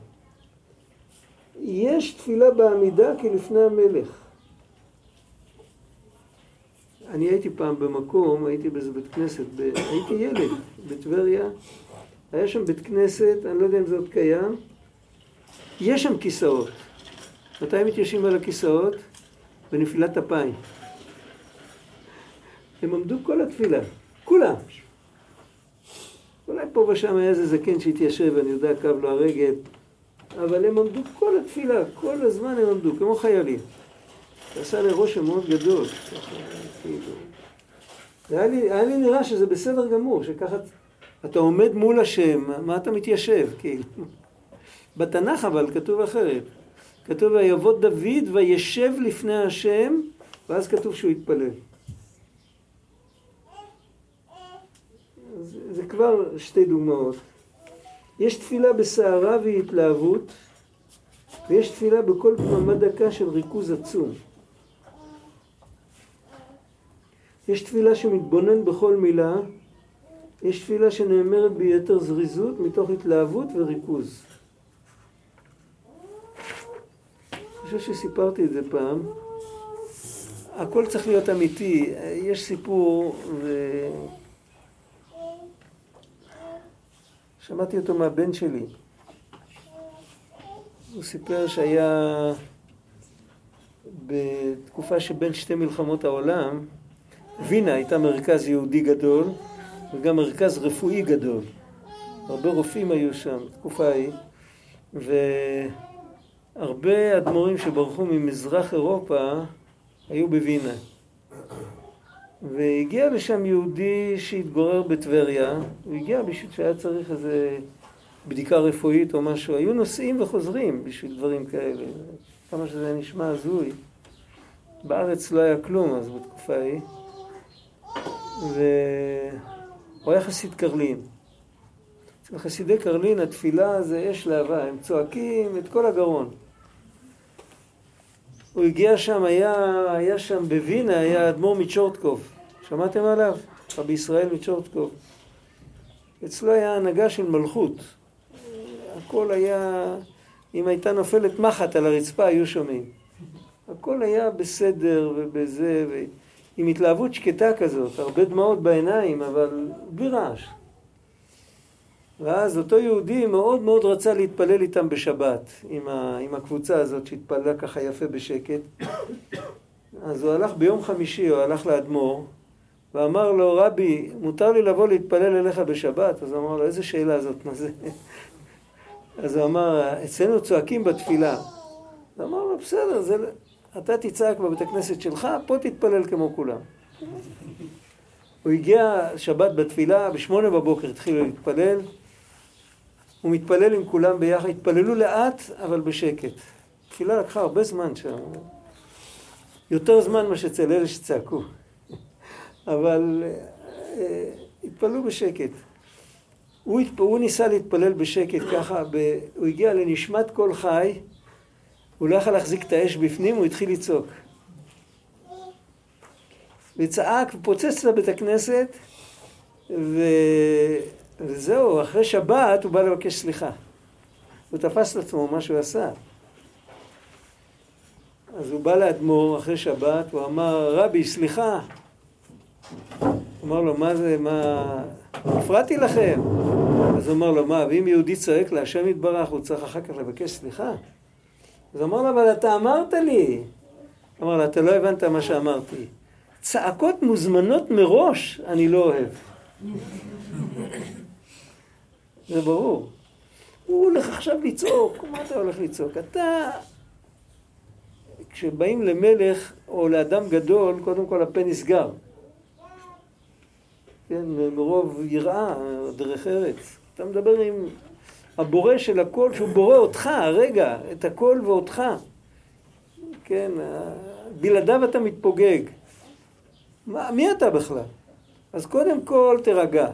יש תפילה בעמידה כלפני המלך. אני הייתי פעם במקום, הייתי באיזה בית כנסת, ב... הייתי ילד בטבריה, היה שם בית כנסת, אני לא יודע אם זה עוד קיים, יש שם כיסאות. מתי מתיישבים על הכיסאות? בנפילת אפיים. הם עמדו כל התפילה, כולם. אולי פה ושם היה איזה זקן שהתיישב, אני יודע, כאב לו הרגל, אבל הם עמדו כל התפילה, כל הזמן הם עמדו, כמו חיילים. זה עשה לי רושם מאוד גדול. היה לי, היה לי נראה שזה בסדר גמור, שככה אתה עומד מול השם, מה אתה מתיישב, כאילו. בתנ"ך אבל כתוב אחרת. כתוב ויבוא דוד וישב לפני השם, ואז כתוב שהוא יתפלל. זה, זה כבר שתי דוגמאות. יש תפילה בסערה והתלהבות, ויש תפילה בכל דממה דקה של ריכוז עצום. יש תפילה שמתבונן בכל מילה, יש תפילה שנאמרת ביתר זריזות מתוך התלהבות וריכוז. אני חושב שסיפרתי את זה פעם. הכל צריך להיות אמיתי. יש סיפור, ו... שמעתי אותו מהבן שלי. הוא סיפר שהיה בתקופה שבין שתי מלחמות העולם, וינה הייתה מרכז יהודי גדול וגם מרכז רפואי גדול. הרבה רופאים היו שם, תקופה ההיא, והרבה אדמו"רים שברחו ממזרח אירופה היו בווינה. והגיע לשם יהודי שהתגורר בטבריה, הוא הגיע בשביל שהיה צריך איזה בדיקה רפואית או משהו, היו נוסעים וחוזרים בשביל דברים כאלה, כמה שזה נשמע הזוי. בארץ לא היה כלום אז בתקופה ההיא. והוא היה חסיד קרלין. אצל חסידי קרלין התפילה זה אש להבה, הם צועקים את כל הגרון. הוא הגיע שם, היה, היה שם בווינה, היה אדמו"ר מצ'ורטקוב. שמעתם עליו? רבי ישראל מצ'ורטקוב. אצלו היה הנהגה של מלכות. הכל היה, אם הייתה נופלת מחט על הרצפה היו שומעים. הכל היה בסדר ובזה, ו... עם התלהבות שקטה כזאת, הרבה דמעות בעיניים, אבל בלי רעש. ואז אותו יהודי מאוד מאוד רצה להתפלל איתם בשבת, עם, ה, עם הקבוצה הזאת שהתפללה ככה יפה בשקט. אז הוא הלך ביום חמישי, הוא הלך לאדמו"ר, ואמר לו, רבי, מותר לי לבוא להתפלל אליך בשבת? אז הוא אמר לו, איזה שאלה זאת, מה זה? אז הוא אמר, אצלנו צועקים בתפילה. אז אמר לו, בסדר, זה... אתה תצעק בבית הכנסת שלך, פה תתפלל כמו כולם. הוא הגיע שבת בתפילה, בשמונה בבוקר התחילו להתפלל. הוא מתפלל עם כולם ביחד, התפללו לאט, אבל בשקט. תפילה לקחה הרבה זמן שם. יותר זמן מה שאצל אלה שצעקו. אבל אה, התפללו בשקט. הוא, הוא ניסה להתפלל בשקט ככה, ב, הוא הגיע לנשמת כל חי, הוא לא יכול להחזיק את האש בפנים, הוא התחיל לצעוק. וצעק ופוצץ לבית הכנסת, ו... אחרי שבת הוא בא לבקש סליחה. הוא תפס לעצמו מה שהוא עשה. אז הוא בא לאדמו"ר אחרי שבת, הוא אמר, רבי, סליחה. אמר לו, מה זה, מה... הפרעתי לכם. אז הוא אמר לו, מה, ואם יהודי צועק להשם יתברך, הוא צריך אחר כך לבקש סליחה? אז אמר לו, אבל אתה אמרת לי. אמר לו, אתה לא הבנת מה שאמרתי. צעקות מוזמנות מראש, אני לא אוהב. זה ברור. הוא הולך עכשיו לצעוק, מה אתה הולך לצעוק? אתה... כשבאים למלך או לאדם גדול, קודם כל הפה נסגר. כן, מרוב יראה, דרך ארץ. אתה מדבר עם הבורא של הכל, שהוא בורא אותך, רגע, את הכל ואותך. כן, בלעדיו אתה מתפוגג. מה, מי אתה בכלל? אז קודם כל תירגע.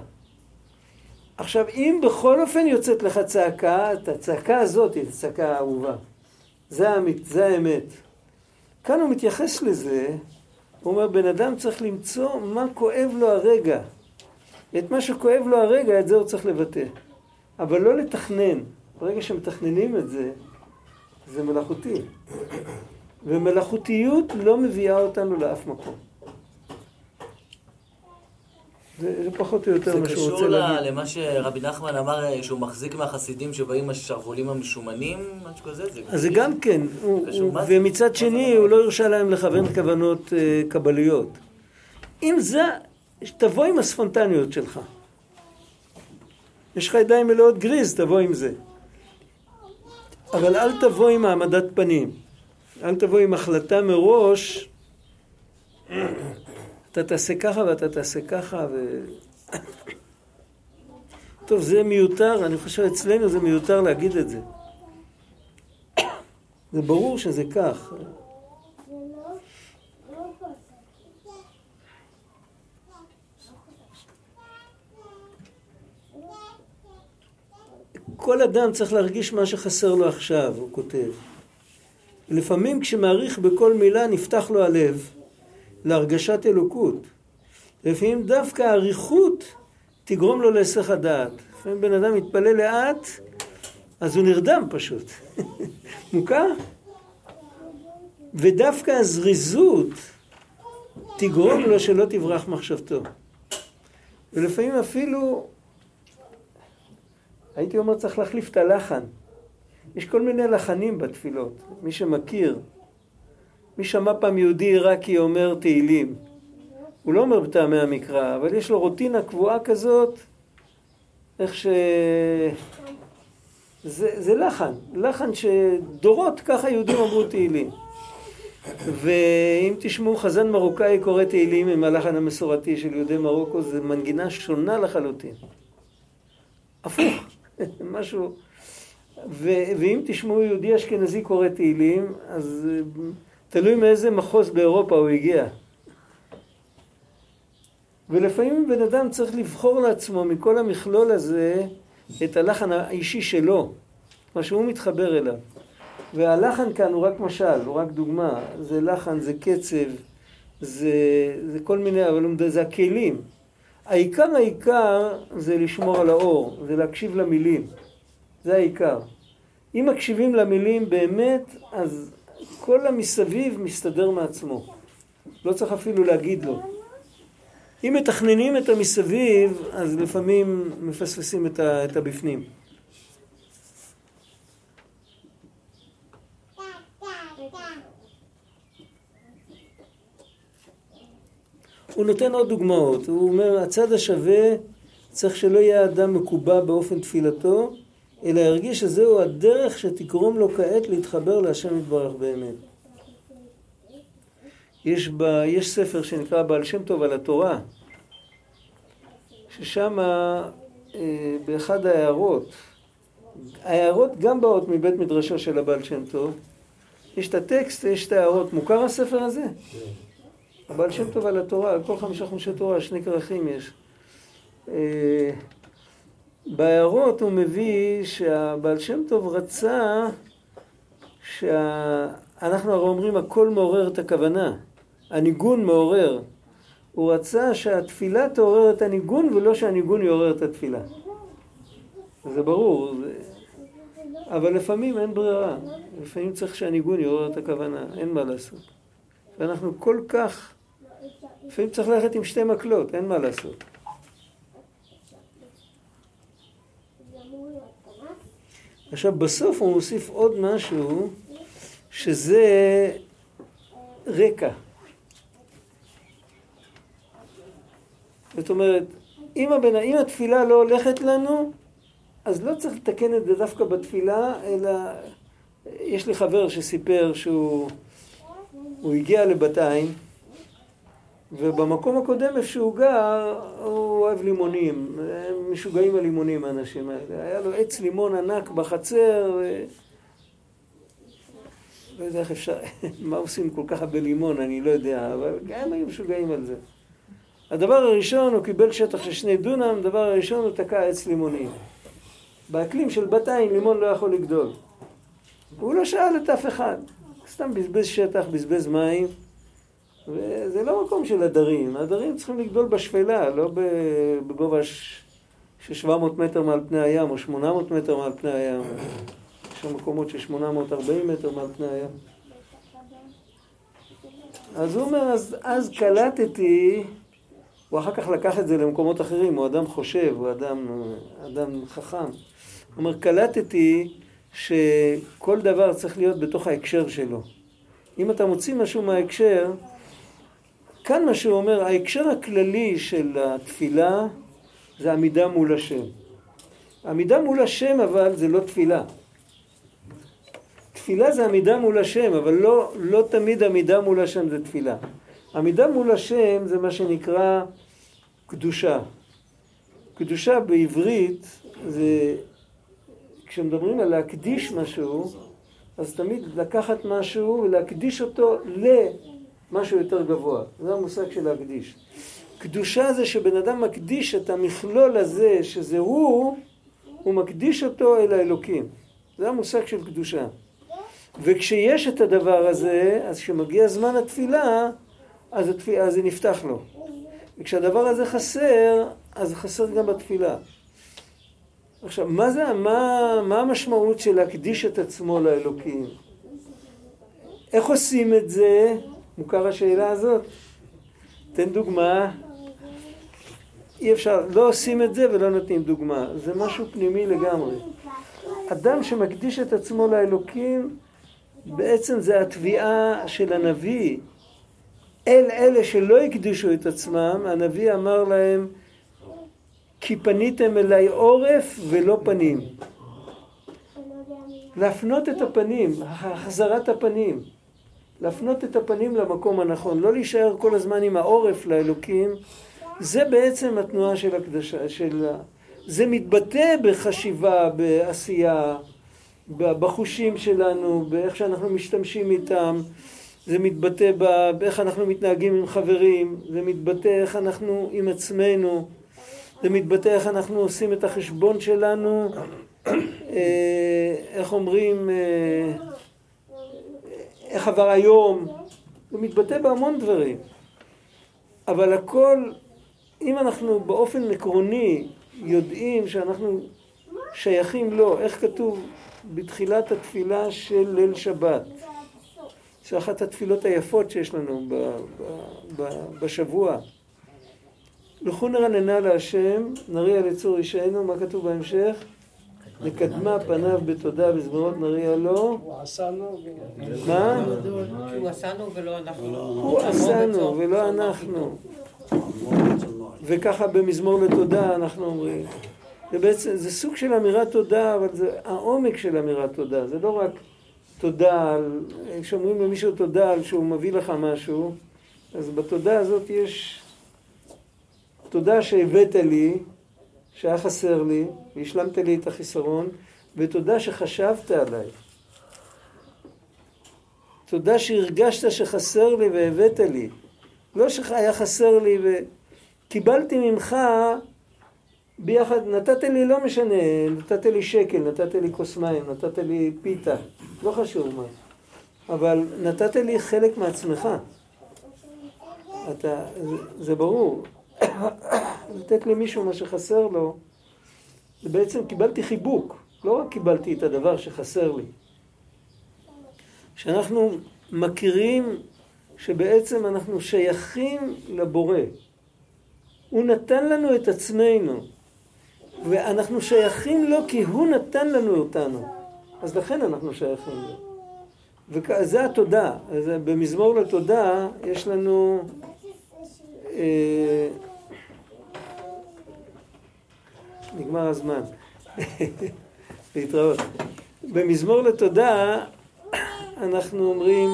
עכשיו, אם בכל אופן יוצאת לך צעקה, את הצעקה הזאת היא צעקה אהובה. זה, האמת, זה האמת. כאן הוא מתייחס לזה, הוא אומר, בן אדם צריך למצוא מה כואב לו הרגע. את מה שכואב לו הרגע, את זה הוא צריך לבטא. אבל לא לתכנן. ברגע שמתכננים את זה, זה מלאכותי. ומלאכותיות לא מביאה אותנו לאף מקום. זה, זה פחות או יותר זה מה שהוא קשור רוצה להגיד. למה שרבי נחמן אמר אה, שהוא מחזיק מהחסידים שבאים השרוולים המשומנים, משהו כזה? אז זה גם כן, הוא, קשור, הוא, זה? ומצד זה שני הוא לא הרשה להם לכוון כוונות אה, קבליות. אם זה, תבוא עם הספונטניות שלך. יש לך ידיים מלאות גריז, תבוא עם זה. אבל אל תבוא עם העמדת פנים. אל תבוא עם החלטה מראש, אתה תעשה ככה ואתה תעשה ככה ו... טוב, זה מיותר, אני חושב אצלנו זה מיותר להגיד את זה. זה ברור שזה כך. כל אדם צריך להרגיש מה שחסר לו עכשיו, הוא כותב. לפעמים כשמעריך בכל מילה נפתח לו הלב להרגשת אלוקות. לפעמים דווקא האריכות תגרום לו להיסח הדעת. לפעמים בן אדם מתפלל לאט, אז הוא נרדם פשוט. מוכר? ודווקא הזריזות תגרום לו שלא תברח מחשבתו. ולפעמים אפילו, הייתי אומר צריך להחליף את הלחן. יש כל מיני לחנים בתפילות, מי שמכיר. מי שמע פעם יהודי עיראקי אומר תהילים. הוא לא אומר בטעמי המקרא, אבל יש לו רוטינה קבועה כזאת, איך ש... זה, זה לחן, לחן שדורות ככה יהודים אמרו תהילים. ואם תשמעו חזן מרוקאי קורא תהילים עם הלחן המסורתי של יהודי מרוקו, זה מנגינה שונה לחלוטין. הפוך, משהו... ו, ואם תשמעו יהודי אשכנזי קורא תהילים, אז תלוי מאיזה מחוז באירופה הוא הגיע. ולפעמים בן אדם צריך לבחור לעצמו מכל המכלול הזה את הלחן האישי שלו, מה שהוא מתחבר אליו. והלחן כאן הוא רק משל, הוא רק דוגמה. זה לחן, זה קצב, זה, זה כל מיני, אבל זה הכלים. העיקר העיקר זה לשמור על האור, זה להקשיב למילים. זה העיקר. אם מקשיבים למילים באמת, אז כל המסביב מסתדר מעצמו. לא צריך אפילו להגיד לו. אם מתכננים את המסביב, אז לפעמים מפספסים את, ה, את הבפנים. הוא נותן עוד דוגמאות. הוא אומר, הצד השווה צריך שלא יהיה האדם מקובע באופן תפילתו, אלא ירגיש שזהו הדרך שתגרום לו כעת להתחבר להשם יתברך באמת. יש, ב, יש ספר שנקרא בעל שם טוב על התורה, ששם אה, באחד ההערות, ההערות גם באות מבית מדרשו של הבעל שם טוב, יש את הטקסט ויש את ההערות. מוכר הספר הזה? הבעל שם טוב על התורה, על כל חמישה חומשי תורה, שני כרכים יש. אה, בהערות הוא מביא שהבעל שם טוב רצה שאנחנו הרי אומרים הכל מעורר את הכוונה, הניגון מעורר. הוא רצה שהתפילה תעורר את הניגון ולא שהניגון יעורר את התפילה. זה ברור, זה... אבל לפעמים אין ברירה, לפעמים צריך שהניגון יעורר את הכוונה, אין מה לעשות. ואנחנו כל כך, לפעמים צריך ללכת עם שתי מקלות, אין מה לעשות. עכשיו בסוף הוא מוסיף עוד משהו שזה רקע. זאת אומרת, אם, הבן, אם התפילה לא הולכת לנו, אז לא צריך לתקן את זה דווקא בתפילה, אלא יש לי חבר שסיפר שהוא הוא הגיע לבתיים, ובמקום הקודם איפה שהוא גר, הוא אוהב לימונים. הם משוגעים על לימונים האנשים האלה. היה לו עץ לימון ענק בחצר, ו... לא יודע איך אפשר, מה עושים כל כך הרבה לימון, אני לא יודע, אבל גם היו משוגעים על זה. הדבר הראשון, הוא קיבל שטח של שני דונם, הדבר הראשון, הוא תקע עץ לימונים. באקלים של בתיים לימון לא יכול לגדול. הוא לא שאל את אף אחד. סתם בזבז שטח, בזבז מים, וזה לא מקום של הדרים. הדרים צריכים לגדול בשפלה, לא בגובה של 700 מטר מעל פני הים, או 800 מטר מעל פני הים. יש שם מקומות של 840 מטר מעל פני הים. אז הוא אומר, אז, אז קלטתי הוא אחר כך לקח את זה למקומות אחרים, הוא אדם חושב, הוא אדם, אדם חכם. הוא אומר, קלטתי שכל דבר צריך להיות בתוך ההקשר שלו. אם אתה מוציא משהו מההקשר, כאן מה שהוא אומר, ההקשר הכללי של התפילה זה עמידה מול השם. עמידה מול השם אבל זה לא תפילה. תפילה זה עמידה מול השם, אבל לא, לא תמיד עמידה מול השם זה תפילה. עמידה מול השם זה מה שנקרא קדושה. קדושה בעברית זה, כשמדברים על להקדיש משהו, אז תמיד לקחת משהו ולהקדיש אותו למשהו יותר גבוה. זה המושג של להקדיש. קדושה זה שבן אדם מקדיש את המכלול הזה, שזה הוא, הוא מקדיש אותו אל האלוקים. זה המושג של קדושה. וכשיש את הדבר הזה, אז כשמגיע זמן התפילה, אז, התפילה, אז זה נפתח לו. וכשהדבר הזה חסר, אז חסר גם בתפילה. עכשיו, מה זה, מה, מה המשמעות של להקדיש את עצמו לאלוקים? איך עושים את זה? מוכר השאלה הזאת? תן דוגמה. אי אפשר, לא עושים את זה ולא נותנים דוגמה. זה משהו פנימי לגמרי. אדם שמקדיש את עצמו לאלוקים, בעצם זה התביעה של הנביא. אל אלה שלא הקדישו את עצמם, הנביא אמר להם, כי פניתם אליי עורף ולא פנים. להפנות את הפנים, החזרת הפנים. להפנות את הפנים למקום הנכון, לא להישאר כל הזמן עם העורף לאלוקים. זה בעצם התנועה של הקדשה, של... זה מתבטא בחשיבה, בעשייה, בחושים שלנו, באיך שאנחנו משתמשים איתם, זה מתבטא באיך אנחנו מתנהגים עם חברים, זה מתבטא איך אנחנו עם עצמנו, זה מתבטא איך אנחנו עושים את החשבון שלנו, אה, איך אומרים, אה, איך עבר היום, זה מתבטא בהמון דברים. אבל הכל, אם אנחנו באופן עקרוני יודעים שאנחנו שייכים לו, איך כתוב בתחילת התפילה של ליל שבת, זו אחת התפילות היפות שיש לנו ב, ב, ב, בשבוע. לכו נרננה להשם, נריע לצור אישנו, מה כתוב בהמשך? נקדמה פניו בתודה בזמרות נריע לו. הוא עשנו מה? הוא עשנו ולא אנחנו. הוא עשנו ולא אנחנו. וככה במזמור לתודה אנחנו אומרים. זה בעצם, זה סוג של אמירת תודה, אבל זה העומק של אמירת תודה. זה לא רק תודה על, כשאומרים למישהו תודה על שהוא מביא לך משהו, אז בתודה הזאת יש תודה שהבאת לי, שהיה חסר לי, והשלמת לי את החיסרון, ותודה שחשבת עליי. תודה שהרגשת שחסר לי והבאת לי. לא שהיה חסר לי וקיבלתי ממך ביחד, נתת לי לא משנה, נתת לי שקל, נתת לי כוס מים, נתת לי פיתה, לא חשוב מה. אבל נתת לי חלק מעצמך. אתה, זה ברור. לתת למישהו מה שחסר לו, זה בעצם קיבלתי חיבוק, לא רק קיבלתי את הדבר שחסר לי. שאנחנו מכירים שבעצם אנחנו שייכים לבורא. הוא נתן לנו את עצמנו, ואנחנו שייכים לו כי הוא נתן לנו אותנו. אז לכן אנחנו שייכים לו. וזה התודה. אז במזמור לתודה יש לנו... אה, נגמר הזמן. להתראות. במזמור לתודה אנחנו אומרים,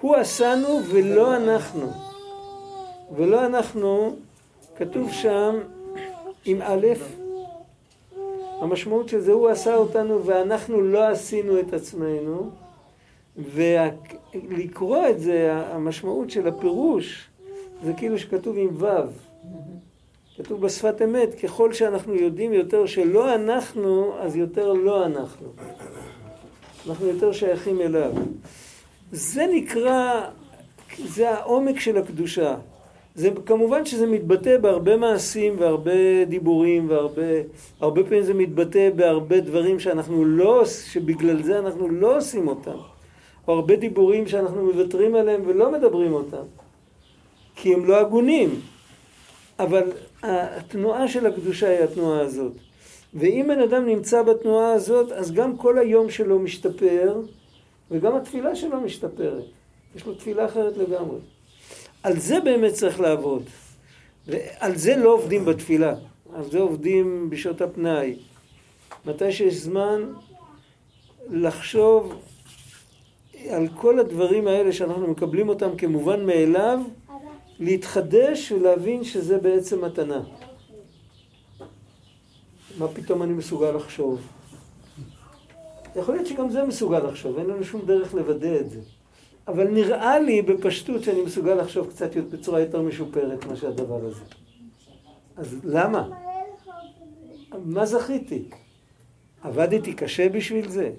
הוא עשנו ולא אנחנו. ולא אנחנו, כתוב שם עם א', המשמעות של זה, הוא עשה אותנו ואנחנו לא עשינו את עצמנו, ולקרוא את זה, המשמעות של הפירוש, זה כאילו שכתוב עם ו'. כתוב בשפת אמת, ככל שאנחנו יודעים יותר שלא אנחנו, אז יותר לא אנחנו. אנחנו יותר שייכים אליו. זה נקרא, זה העומק של הקדושה. זה כמובן שזה מתבטא בהרבה מעשים והרבה דיבורים והרבה הרבה פעמים זה מתבטא בהרבה דברים שאנחנו לא, שבגלל זה אנחנו לא עושים אותם. או הרבה דיבורים שאנחנו מוותרים עליהם ולא מדברים אותם. כי הם לא הגונים. אבל התנועה של הקדושה היא התנועה הזאת. ואם בן אדם נמצא בתנועה הזאת, אז גם כל היום שלו משתפר, וגם התפילה שלו משתפרת. יש לו תפילה אחרת לגמרי. על זה באמת צריך לעבוד. ועל זה לא עובדים בתפילה. על זה עובדים בשעות הפנאי. מתי שיש זמן לחשוב על כל הדברים האלה שאנחנו מקבלים אותם כמובן מאליו, להתחדש ולהבין שזה בעצם מתנה. מה פתאום אני מסוגל לחשוב? יכול להיות שגם זה מסוגל לחשוב, אין לנו שום דרך לוודא את זה. אבל נראה לי בפשטות שאני מסוגל לחשוב קצת בצורה יותר משופרת מאשר הדבר הזה. אז למה? מה זכיתי? עבדתי קשה בשביל זה?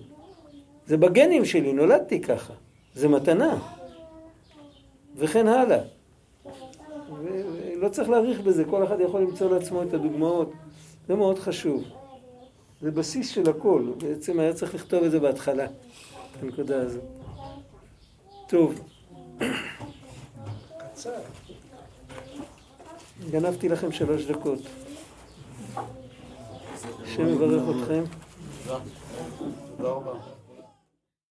זה בגנים שלי, נולדתי ככה. זה מתנה. וכן הלאה. ולא צריך להאריך בזה, כל אחד יכול למצוא לעצמו את הדוגמאות. זה מאוד חשוב. זה בסיס של הכל, בעצם היה צריך לכתוב את זה בהתחלה, את הנקודה הזאת. טוב. גנבתי לכם שלוש דקות. השם יברך אתכם. תודה רבה.